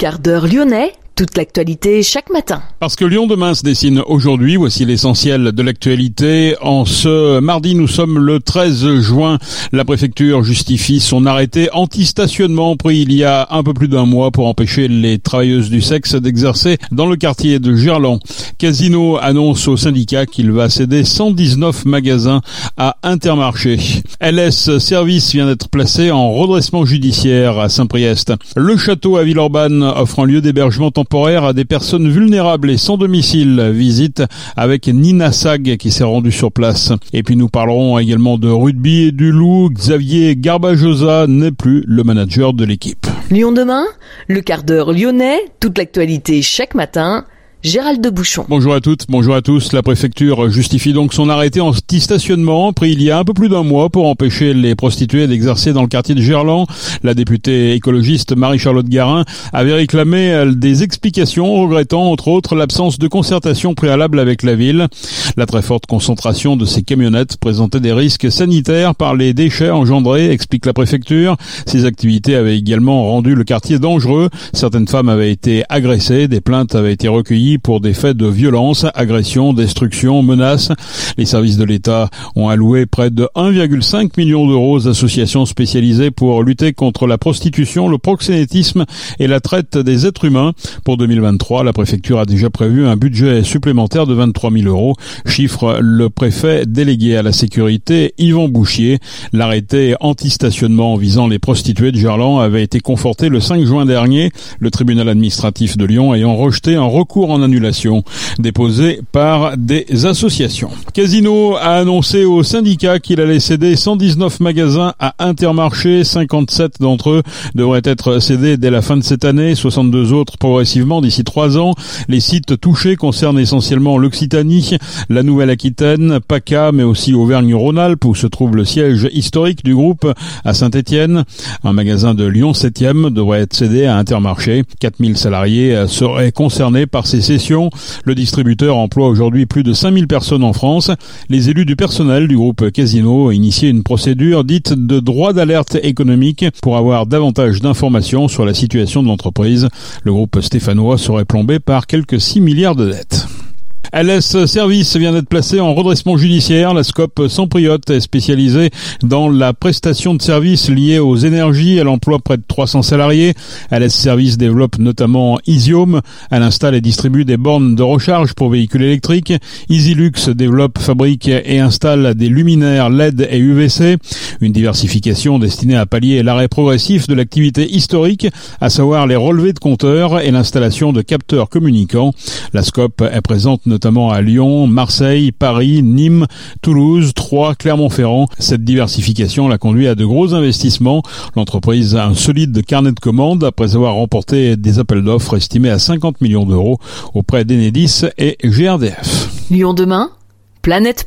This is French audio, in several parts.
Quart d'heure lyonnais toute l'actualité chaque matin. Parce que Lyon demain se dessine aujourd'hui, voici l'essentiel de l'actualité. En ce mardi, nous sommes le 13 juin. La préfecture justifie son arrêté anti-stationnement pris il y a un peu plus d'un mois pour empêcher les travailleuses du sexe d'exercer dans le quartier de Gerland. Casino annonce au syndicat qu'il va céder 119 magasins à Intermarché. LS Service vient d'être placé en redressement judiciaire à Saint-Priest. Le château à Villeurbanne offre un lieu d'hébergement temporaire à des personnes vulnérables et sans domicile. Visite avec Nina Sag qui s'est rendue sur place. Et puis nous parlerons également de rugby et du loup. Xavier Garbajosa n'est plus le manager de l'équipe. Lyon demain, le quart d'heure lyonnais, toute l'actualité chaque matin Gérald de Bouchon. Bonjour à toutes, bonjour à tous. La préfecture justifie donc son arrêté anti-stationnement pris il y a un peu plus d'un mois pour empêcher les prostituées d'exercer dans le quartier de Gerland. La députée écologiste Marie-Charlotte Garin avait réclamé des explications regrettant entre autres l'absence de concertation préalable avec la ville. La très forte concentration de ces camionnettes présentait des risques sanitaires par les déchets engendrés, explique la préfecture. Ces activités avaient également rendu le quartier dangereux. Certaines femmes avaient été agressées, des plaintes avaient été recueillies pour des faits de violence, agression, destruction, menaces. Les services de l'État ont alloué près de 1,5 million d'euros aux associations spécialisées pour lutter contre la prostitution, le proxénétisme et la traite des êtres humains. Pour 2023, la préfecture a déjà prévu un budget supplémentaire de 23 000 euros, chiffre le préfet délégué à la sécurité Yvan Bouchier. L'arrêté anti-stationnement visant les prostituées de Gerland avait été conforté le 5 juin dernier, le tribunal administratif de Lyon ayant rejeté un recours en annulation déposée par des associations. Casino a annoncé au syndicat qu'il allait céder 119 magasins à Intermarché. 57 d'entre eux devraient être cédés dès la fin de cette année, 62 autres progressivement d'ici trois ans. Les sites touchés concernent essentiellement l'Occitanie, la Nouvelle-Aquitaine, PACA, mais aussi Auvergne-Rhône-Alpes où se trouve le siège historique du groupe à Saint-Étienne. Un magasin de Lyon 7e devrait être cédé à Intermarché. 4000 salariés seraient concernés par ces le distributeur emploie aujourd'hui plus de 5000 personnes en France. Les élus du personnel du groupe Casino ont initié une procédure dite de droit d'alerte économique pour avoir davantage d'informations sur la situation de l'entreprise. Le groupe stéphanois serait plombé par quelques 6 milliards de dettes. LS Service vient d'être placé en redressement judiciaire. La SCOP Sampriote est spécialisée dans la prestation de services liés aux énergies. Elle emploie près de 300 salariés. LS Service développe notamment Isium. Elle installe et distribue des bornes de recharge pour véhicules électriques. Easylux développe, fabrique et installe des luminaires LED et UVC. Une diversification destinée à pallier l'arrêt progressif de l'activité historique, à savoir les relevés de compteurs et l'installation de capteurs communicants. La SCOP est présente notamment à Lyon, Marseille, Paris, Nîmes, Toulouse, Troyes, Clermont-Ferrand. Cette diversification l'a conduit à de gros investissements. L'entreprise a un solide carnet de commandes après avoir remporté des appels d'offres estimés à 50 millions d'euros auprès d'Enedis et GRDF. Lyon demain? Planète.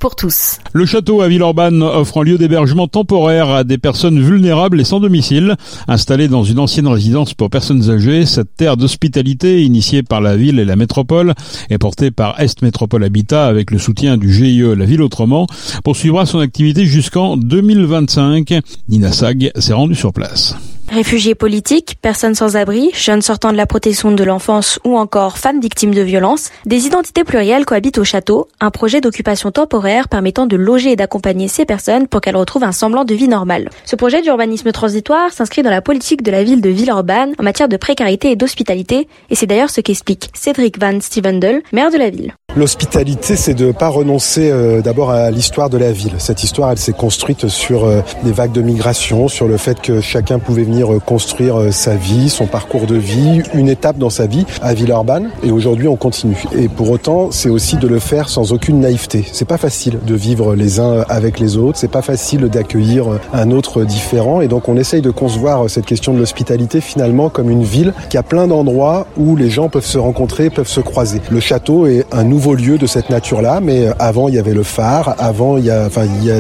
Le château à Villeurbanne offre un lieu d'hébergement temporaire à des personnes vulnérables et sans domicile. Installée dans une ancienne résidence pour personnes âgées, cette terre d'hospitalité, initiée par la ville et la métropole, est portée par Est Métropole Habitat avec le soutien du GIE La Ville Autrement, poursuivra son activité jusqu'en 2025. Nina Sag s'est rendue sur place. Réfugiés politiques, personnes sans abri, jeunes sortant de la protection de l'enfance ou encore femmes victimes de violences, des identités plurielles cohabitent au château, un projet d'occupation temporaire permettant de loger et d'accompagner ces personnes pour qu'elles retrouvent un semblant de vie normale. Ce projet d'urbanisme transitoire s'inscrit dans la politique de la ville de Villeurbanne en matière de précarité et d'hospitalité, et c'est d'ailleurs ce qu'explique Cédric Van Stevendel, maire de la ville. L'hospitalité, c'est de ne pas renoncer euh, d'abord à l'histoire de la ville. Cette histoire, elle s'est construite sur euh, des vagues de migration, sur le fait que chacun pouvait venir euh, construire sa vie, son parcours de vie, une étape dans sa vie à Villeurbanne. Et aujourd'hui, on continue. Et pour autant, c'est aussi de le faire sans aucune naïveté. C'est pas facile de vivre les uns avec les autres. C'est pas facile d'accueillir un autre différent. Et donc, on essaye de concevoir cette question de l'hospitalité finalement comme une ville qui a plein d'endroits où les gens peuvent se rencontrer, peuvent se croiser. Le château est un nouveau nouveaux lieux de cette nature-là, mais avant il y avait le phare, avant il y a,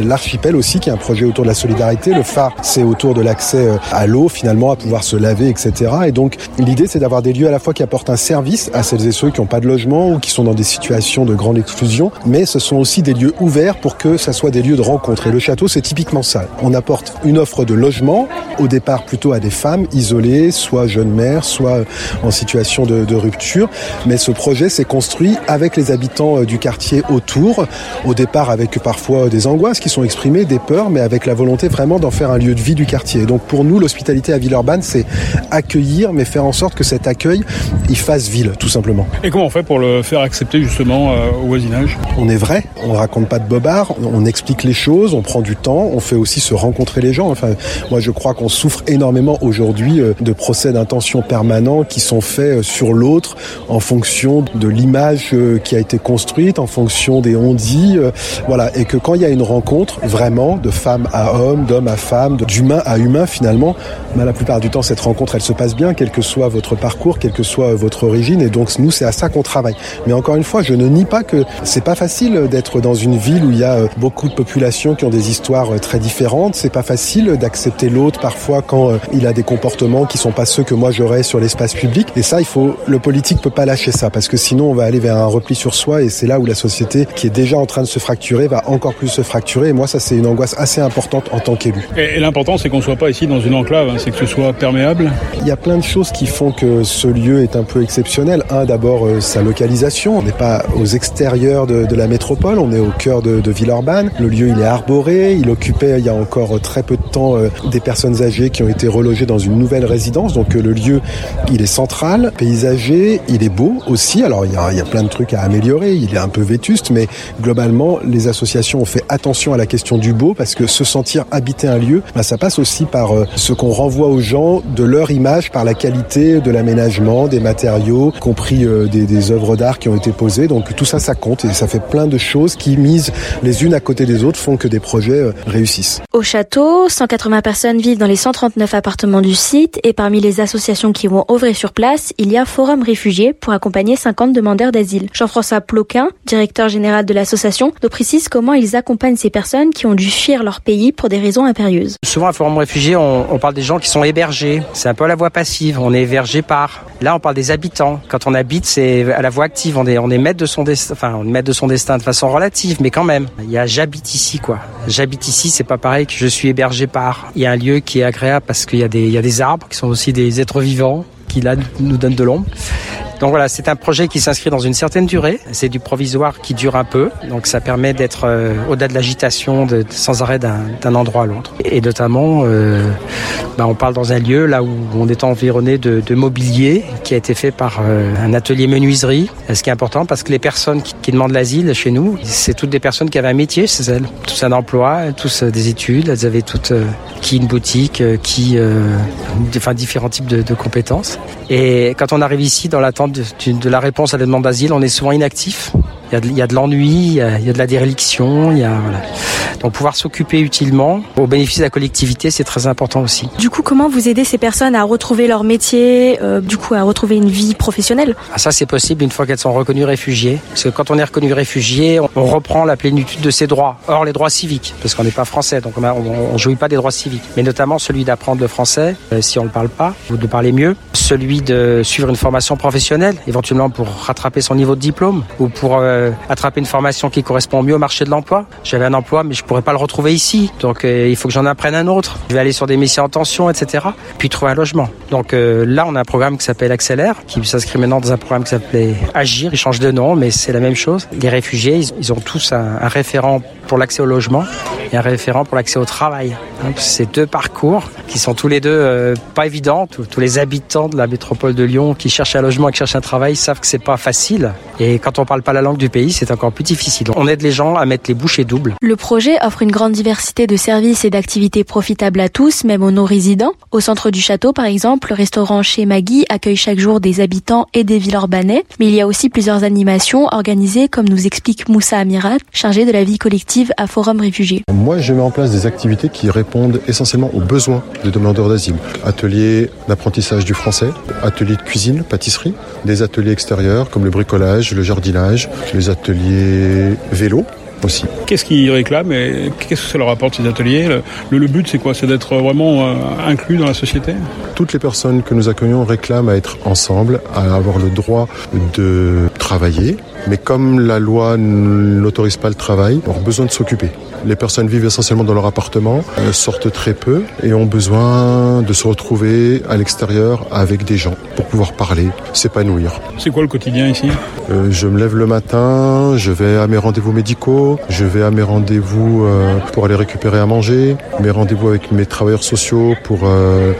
l'archipel aussi qui est un projet autour de la solidarité. Le phare, c'est autour de l'accès à l'eau finalement, à pouvoir se laver, etc. Et donc l'idée c'est d'avoir des lieux à la fois qui apportent un service à celles et ceux qui n'ont pas de logement ou qui sont dans des situations de grande exclusion, mais ce sont aussi des lieux ouverts pour que ça soit des lieux de rencontre. Et le château, c'est typiquement ça. On apporte une offre de logement, au départ plutôt à des femmes isolées, soit jeunes mères, soit en situation de, de rupture. Mais ce projet s'est construit avec les habitants euh, du quartier autour, au départ avec parfois des angoisses qui sont exprimées, des peurs, mais avec la volonté vraiment d'en faire un lieu de vie du quartier. donc pour nous, l'hospitalité à Villeurbanne, c'est accueillir, mais faire en sorte que cet accueil, il fasse ville, tout simplement. Et comment on fait pour le faire accepter justement euh, au voisinage? On est vrai, on raconte pas de bobards, on explique les choses, on prend du temps, on fait aussi se rencontrer les gens. Enfin, moi je crois qu'on souffre énormément aujourd'hui euh, de procès d'intention permanents qui sont faits sur l'autre en fonction de l'image qui a été construite, en fonction des on-dit, voilà, et que quand il y a une rencontre vraiment de femme à homme, d'homme à femme, d'humain à humain finalement, bah, la plupart du temps cette rencontre elle se passe bien, quel que soit votre parcours, quelle que soit votre origine, et donc nous c'est à ça qu'on travaille. Mais encore une fois, je ne nie pas que c'est pas facile d'être dans une ville où il y a euh, beaucoup de populations qui ont des histoires euh, très différentes. C'est pas facile d'accepter l'autre parfois quand euh, il a des comportements qui sont pas ceux que moi j'aurais sur l'espace public. Et ça, il faut, le politique peut pas lâcher ça parce que sinon on va aller vers un repli sur soi et c'est là où la société qui est déjà en train de se fracturer va encore plus se fracturer. Et moi, ça c'est une angoisse assez importante en tant qu'élu. Et, l'important, c'est qu'on soit pas ici dans une enclave, hein, c'est que ce soit perméable. Il y a plein de choses qui font que ce lieu est un peu exceptionnel. Un, d'abord sa localisation. On n'est pas aux extérieurs de, de, la métropole, on est au cœur de, de Villeurbanne. Le lieu, il est arboré. Il occupait, il y a encore très peu de temps, euh, des personnes âgées qui ont été relogées dans une nouvelle résidence. Donc euh, le lieu, il est central, paysager, il est beau aussi. Alors il y, a, il y a plein de trucs à améliorer. Il est un peu vétuste, mais globalement, les associations ont fait attention à la question du beau parce que se sentir habiter un lieu, bah, ça passe aussi par euh, ce qu'on renvoie aux gens de leur image, par la qualité de l'aménagement, des matériaux, compris des, des œuvres d'art qui ont été posées. Donc tout ça, ça compte et ça fait plein de choses qui, mises les unes à côté des autres, font que des projets euh, réussissent. Au château, 180 personnes vivent dans les 139 appartements du site et parmi les associations qui vont œuvrer sur place, il y a Forum Réfugiés pour accompagner 50 demandeurs d'asile. Jean-François Ploquin, directeur général de l'association, nous précise comment ils accompagnent ces personnes qui ont dû fuir leur pays pour des raisons impérieuses. Souvent à Forum Réfugiés, on, parle des gens qui sont hébergés. C'est un peu à la voie passive. On est hébergé par. Là, on parle des habitants. Quand on habite, c'est à la voie active. On est, on est maître de son destin. Enfin, on est maître de son destin de façon relative, mais quand même. Il y a j'habite ici, quoi. J'habite ici, c'est pas pareil que je suis hébergé par. Il y a un lieu qui est agréable parce qu'il y y a des arbres qui sont aussi des êtres vivants qui là nous donnent de l'ombre. Donc voilà, c'est un projet qui s'inscrit dans une certaine durée. C'est du provisoire qui dure un peu. Donc ça permet d'être euh, au-delà de l'agitation de, sans arrêt d'un endroit à l'autre. Et notamment, euh, bah, on parle dans un lieu là où on est environné de, de mobilier qui a été fait par euh, un atelier menuiserie. Ce qui est important parce que les personnes qui, demandent l'asile chez nous, c'est toutes des personnes qui avaient un métier chez elles. Tous un emploi, tous des études. Elles avaient toutes qui une boutique, qui enfin différents types de, de compétences. Et quand on arrive ici dans l'attente de, la réponse à la demande d'asile, on est souvent inactif. Il y a de, l'ennui, il, y a, de la déréliction, il y a. Donc pouvoir s'occuper utilement au bénéfice de la collectivité, c'est très important aussi. Du coup, comment vous aidez ces personnes à retrouver leur métier, euh, du coup à retrouver une vie professionnelle? Ah, Ça, c'est possible une fois qu'elles sont reconnues réfugiées. Parce que quand on est reconnu réfugié, on, reprend la plénitude de ses droits. Or, les droits civiques, parce qu'on n'est pas français, donc on ne jouit pas des droits civiques. Mais notamment celui d'apprendre le français, euh, si on ne le parle pas, ou de parler mieux. Celui de suivre une formation professionnelle, éventuellement pour rattraper son niveau de diplôme, ou pour euh, attraper une formation qui correspond mieux au marché de l'emploi. J'avais un emploi, mais je pourrais pas le retrouver ici. Donc euh, il faut que j'en apprenne un autre. Je vais aller sur des missions en tension, etc. Puis trouver un logement. Donc euh, là, on a un programme qui s'appelle Accélère, qui s'inscrit maintenant dans un programme qui s'appelait Agir. Il change de nom, mais c'est la même chose. Les réfugiés, ils, ont tous un, référent pour l'accès au logement et un référent pour l'accès au travail. Hein, c'est deux parcours qui sont tous les deux euh, pas évidents. Tous, tous les habitants de la métropole de Lyon qui cherchent un logement et qui cherchent un travail savent que c'est pas facile. Et quand on parle pas la langue du pays, c'est encore plus difficile. On aide les gens à mettre les bouchées doubles. Le projet offre une grande diversité de services et d'activités profitables à tous, même aux non-résidents. Au centre du château, par exemple, le restaurant chez Maggie accueille chaque jour des habitants et des Villeurbanais. Mais il y a aussi plusieurs animations organisées, comme nous explique Moussa Amirat, chargé de la vie collective à Forum Réfugiés. Moi, je mets en place des activités qui répondent essentiellement aux besoins des demandeurs d'asile. Ateliers d'apprentissage du français, ateliers de cuisine, pâtisserie, des ateliers extérieurs comme le bricolage, le jardinage, les ateliers vélo aussi. Qu'est-ce qu'ils réclament et qu'est-ce que ça leur apporte ces ateliers le, le, but c'est quoi C'est d'être vraiment euh, inclus dans la société Toutes les personnes que nous accueillons réclament à être ensemble, à avoir le droit de travailler, mais comme la loi n'autorise pas le travail, on a besoin de s'occuper. Les personnes vivent essentiellement dans leur appartement, sortent très peu et ont besoin de se retrouver à l'extérieur avec des gens pour pouvoir parler, s'épanouir. C'est quoi le quotidien ici? Euh, Je me lève le matin, je vais à mes rendez-vous médicaux, je vais à mes rendez-vous euh, pour aller récupérer à manger, mes rendez-vous avec mes travailleurs sociaux pour euh,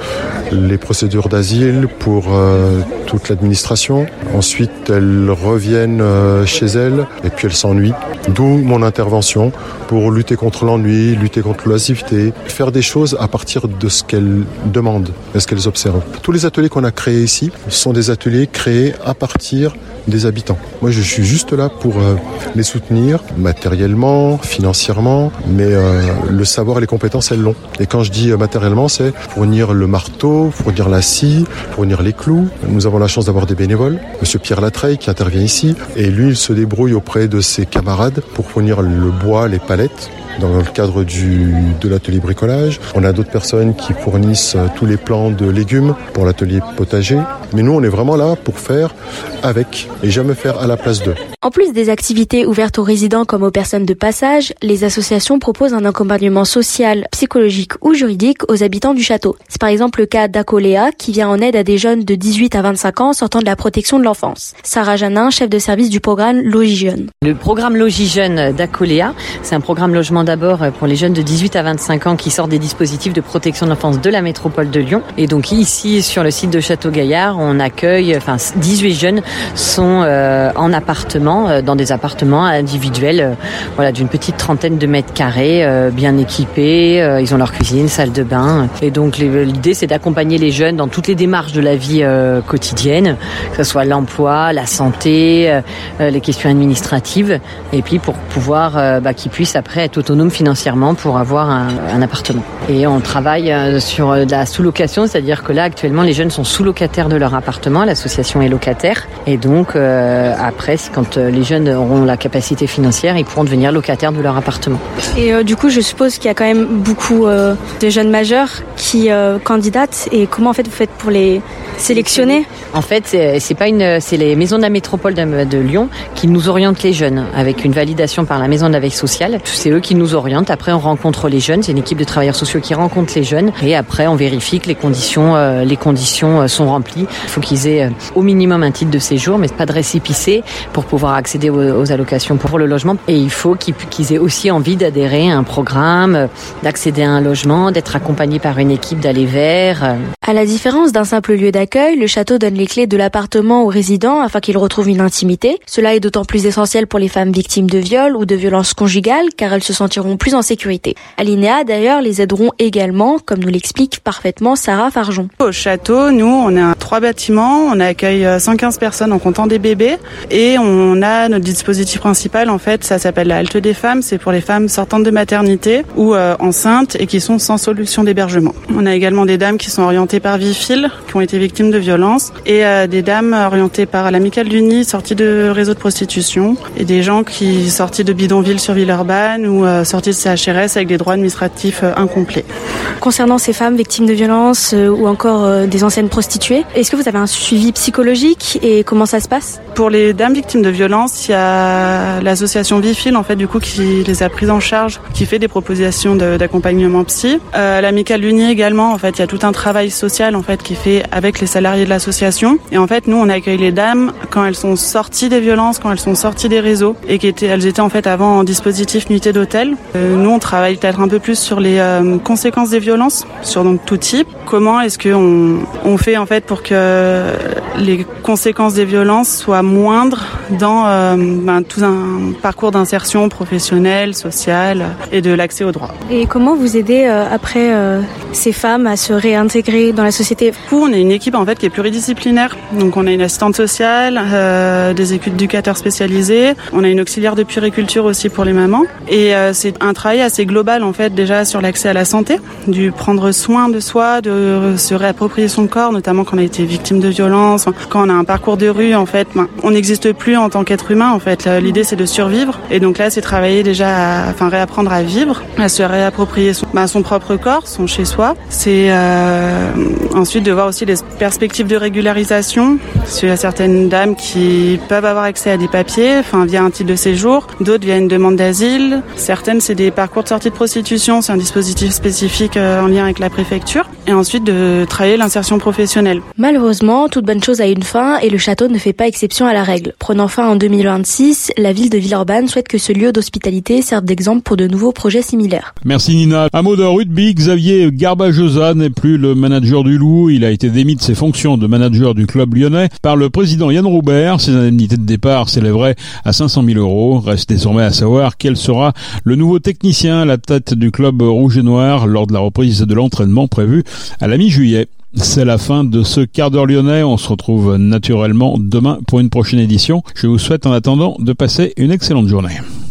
les procédures d'asile, pour euh, toute l'administration. Ensuite, elles reviennent euh, chez elles et puis elles s'ennuient. D'où mon intervention pour lutter contre l'ennui, lutter contre l'oisiveté, faire des choses à partir de ce qu'elles demandent et ce qu'elles observent. Tous les ateliers qu'on a créés ici sont des ateliers créés à partir des habitants. Moi, je suis juste là pour euh, les soutenir matériellement, financièrement, mais euh, le savoir et les compétences, elles l'ont. Et quand je dis euh, matériellement, c'est fournir le marteau, fournir la scie, fournir les clous. Nous avons la chance d'avoir des bénévoles. Monsieur Pierre Latreille qui intervient ici, et lui, il se débrouille auprès de ses camarades pour fournir le bois, les palettes dans le cadre du, de l'atelier bricolage. On a d'autres personnes qui fournissent tous les plants de légumes pour l'atelier potager. Mais nous, on est vraiment là pour faire avec et jamais faire à la place d'eux. En plus des activités ouvertes aux résidents comme aux personnes de passage, les associations proposent un accompagnement social, psychologique ou juridique aux habitants du château. C'est par exemple le cas d'Acoléa qui vient en aide à des jeunes de 18 à 25 ans sortant de la protection de l'enfance. Sarah Janin, chef de service du programme Logis Le programme Logis d'Acoléa, c'est un programme logement d'abord pour les jeunes de 18 à 25 ans qui sortent des dispositifs de protection de l'enfance de la métropole de Lyon. Et donc ici, sur le site de Château-Gaillard, on accueille, enfin 18 jeunes sont euh, en appartement, euh, dans des appartements individuels, euh, voilà, d'une petite trentaine de mètres carrés, euh, bien équipés. Euh, ils ont leur cuisine, salle de bain. Et donc l'idée, c'est d'accompagner les jeunes dans toutes les démarches de la vie euh, quotidienne, que ce soit l'emploi, la santé, les questions administratives, et puis pour pouvoir bah, qu'ils puissent après être autonomes financièrement pour avoir un, un appartement. Et on travaille sur de la sous-location, c'est-à-dire que là actuellement les jeunes sont sous-locataires de leur appartement, l'association est locataire, et donc euh, après, quand les jeunes auront la capacité financière, ils pourront devenir locataires de leur appartement. Et euh, du coup, je suppose qu'il y a quand même beaucoup euh, de jeunes majeurs qui euh, candidatent. Et comment en fait vous faites pour les sélectionner? En fait, c'est pas une, c'est les maisons de la métropole de, de, Lyon qui nous orientent les jeunes avec une validation par la maison de la veille sociale. C'est eux qui nous orientent. Après, on rencontre les jeunes. C'est une équipe de travailleurs sociaux qui rencontre les jeunes. Et après, on vérifie que les conditions, euh, les conditions sont remplies. Il faut qu'ils aient au minimum un titre de séjour, mais pas de récépissé pour pouvoir accéder aux, aux allocations pour le logement. Et il faut qu'ils qu'ils aient aussi envie d'adhérer à un programme, d'accéder à un logement, d'être accompagnés par une équipe d'aller vers. À la différence d'un simple lieu d'accueil, le château donne les clés de l'appartement aux résidents afin qu'ils retrouvent une intimité. Cela est d'autant plus essentiel pour les femmes victimes de viol ou de violences conjugales car elles se sentiront plus en sécurité. Alinéa d'ailleurs les aideront également, comme nous l'explique parfaitement Sarah Farjon. Au château, nous, on a trois bâtiments, on accueille 115 personnes en comptant des bébés et on a notre dispositif principal en fait, ça s'appelle la halte des femmes, c'est pour les femmes sortantes de maternité ou euh, enceintes et qui sont sans solution d'hébergement. On a également des dames qui sont orientées par Vifil, qui ont été victimes de violences, et euh, des dames orientées par l'amicale du Nid, sorties de réseaux de prostitution, et des gens qui sortis de bidonville sur Villeurbanne ou euh, sortis de CHRS avec des droits administratifs euh, incomplets. Concernant ces femmes victimes de violences euh, ou encore euh, des anciennes prostituées, est-ce que vous avez un suivi psychologique et comment ça se passe? Pour les dames victimes de violences, il y a l'association Vifil en fait du coup qui les a prises en charge, qui fait des propositions d'accompagnement psy. Euh, L'amicale Luni également, en fait, il y a tout un travail social en fait qui est fait avec les salariés de l'association. Et en fait, nous, on accueille les dames quand elles sont sorties des violences, quand elles sont sorties des réseaux et qui étaient, elles étaient en fait avant en dispositif nuitée d'hôtel. Euh, nous, on travaille peut-être un peu plus sur les euh, conséquences des violences, sur donc tout type. Comment est-ce qu'on on fait en fait pour que les conséquences des violences soient moindres dans euh, ben, tout un parcours d'insertion professionnelle, sociale et de l'accès aux droits? Et comment vous aidez euh, après euh, ces femmes à se réintégrer dans la société? Du coup, on est une équipe en fait qui est pluridisciplinaire. Donc on a une assistante sociale, des éducateurs spécialisés, on a une auxiliaire de puriculture aussi pour les mamans. Et c'est un travail assez global en fait déjà sur l'accès à la santé, du prendre soin de soi, de se réapproprier son corps, notamment quand on a été victime de violence, quand on a un parcours de rue en fait, ben, on n'existe plus en tant qu'être humain en fait. L'idée c'est de survivre. Et donc là c'est travailler déjà, à, enfin réapprendre à vivre, à se réapproprier son, ben, son propre corps, son chez soi. C'est euh, ensuite de voir aussi les perspectives de régularisation. Il y a certaines dames qui peuvent avoir accès à des papiers, enfin via un titre de séjour, d'autres via une demande d'asile. Certaines c'est des parcours de sortie de prostitution, c'est un dispositif spécifique euh, en lien avec la préfecture. Et ensuite de travailler l'insertion professionnelle. Malheureusement, toute bonne chose a une fin et le château ne fait pas exception à la règle. Prenant fin en 2026, la ville de Villeurbanne souhaite que ce lieu d'hospitalité serve d'exemple pour de nouveaux projets similaires. Merci Nina. Un mot de rugby, Xavier Garbajosa n'est plus le manager du Loup. Il a été démis de ses fonctions de manager du club lyonnais par le président Yann Roubert. Ses indemnités de départ s'élèveraient à 500 000 euros. Reste désormais à savoir quel sera le nouveau technicien à la tête du club rouge et noir lors de la reprise de l'entraînement prévu à la mi-juillet. C'est la fin de ce quart d'heure lyonnais. On se retrouve naturellement demain pour une prochaine édition. Je vous souhaite en attendant de passer une excellente journée.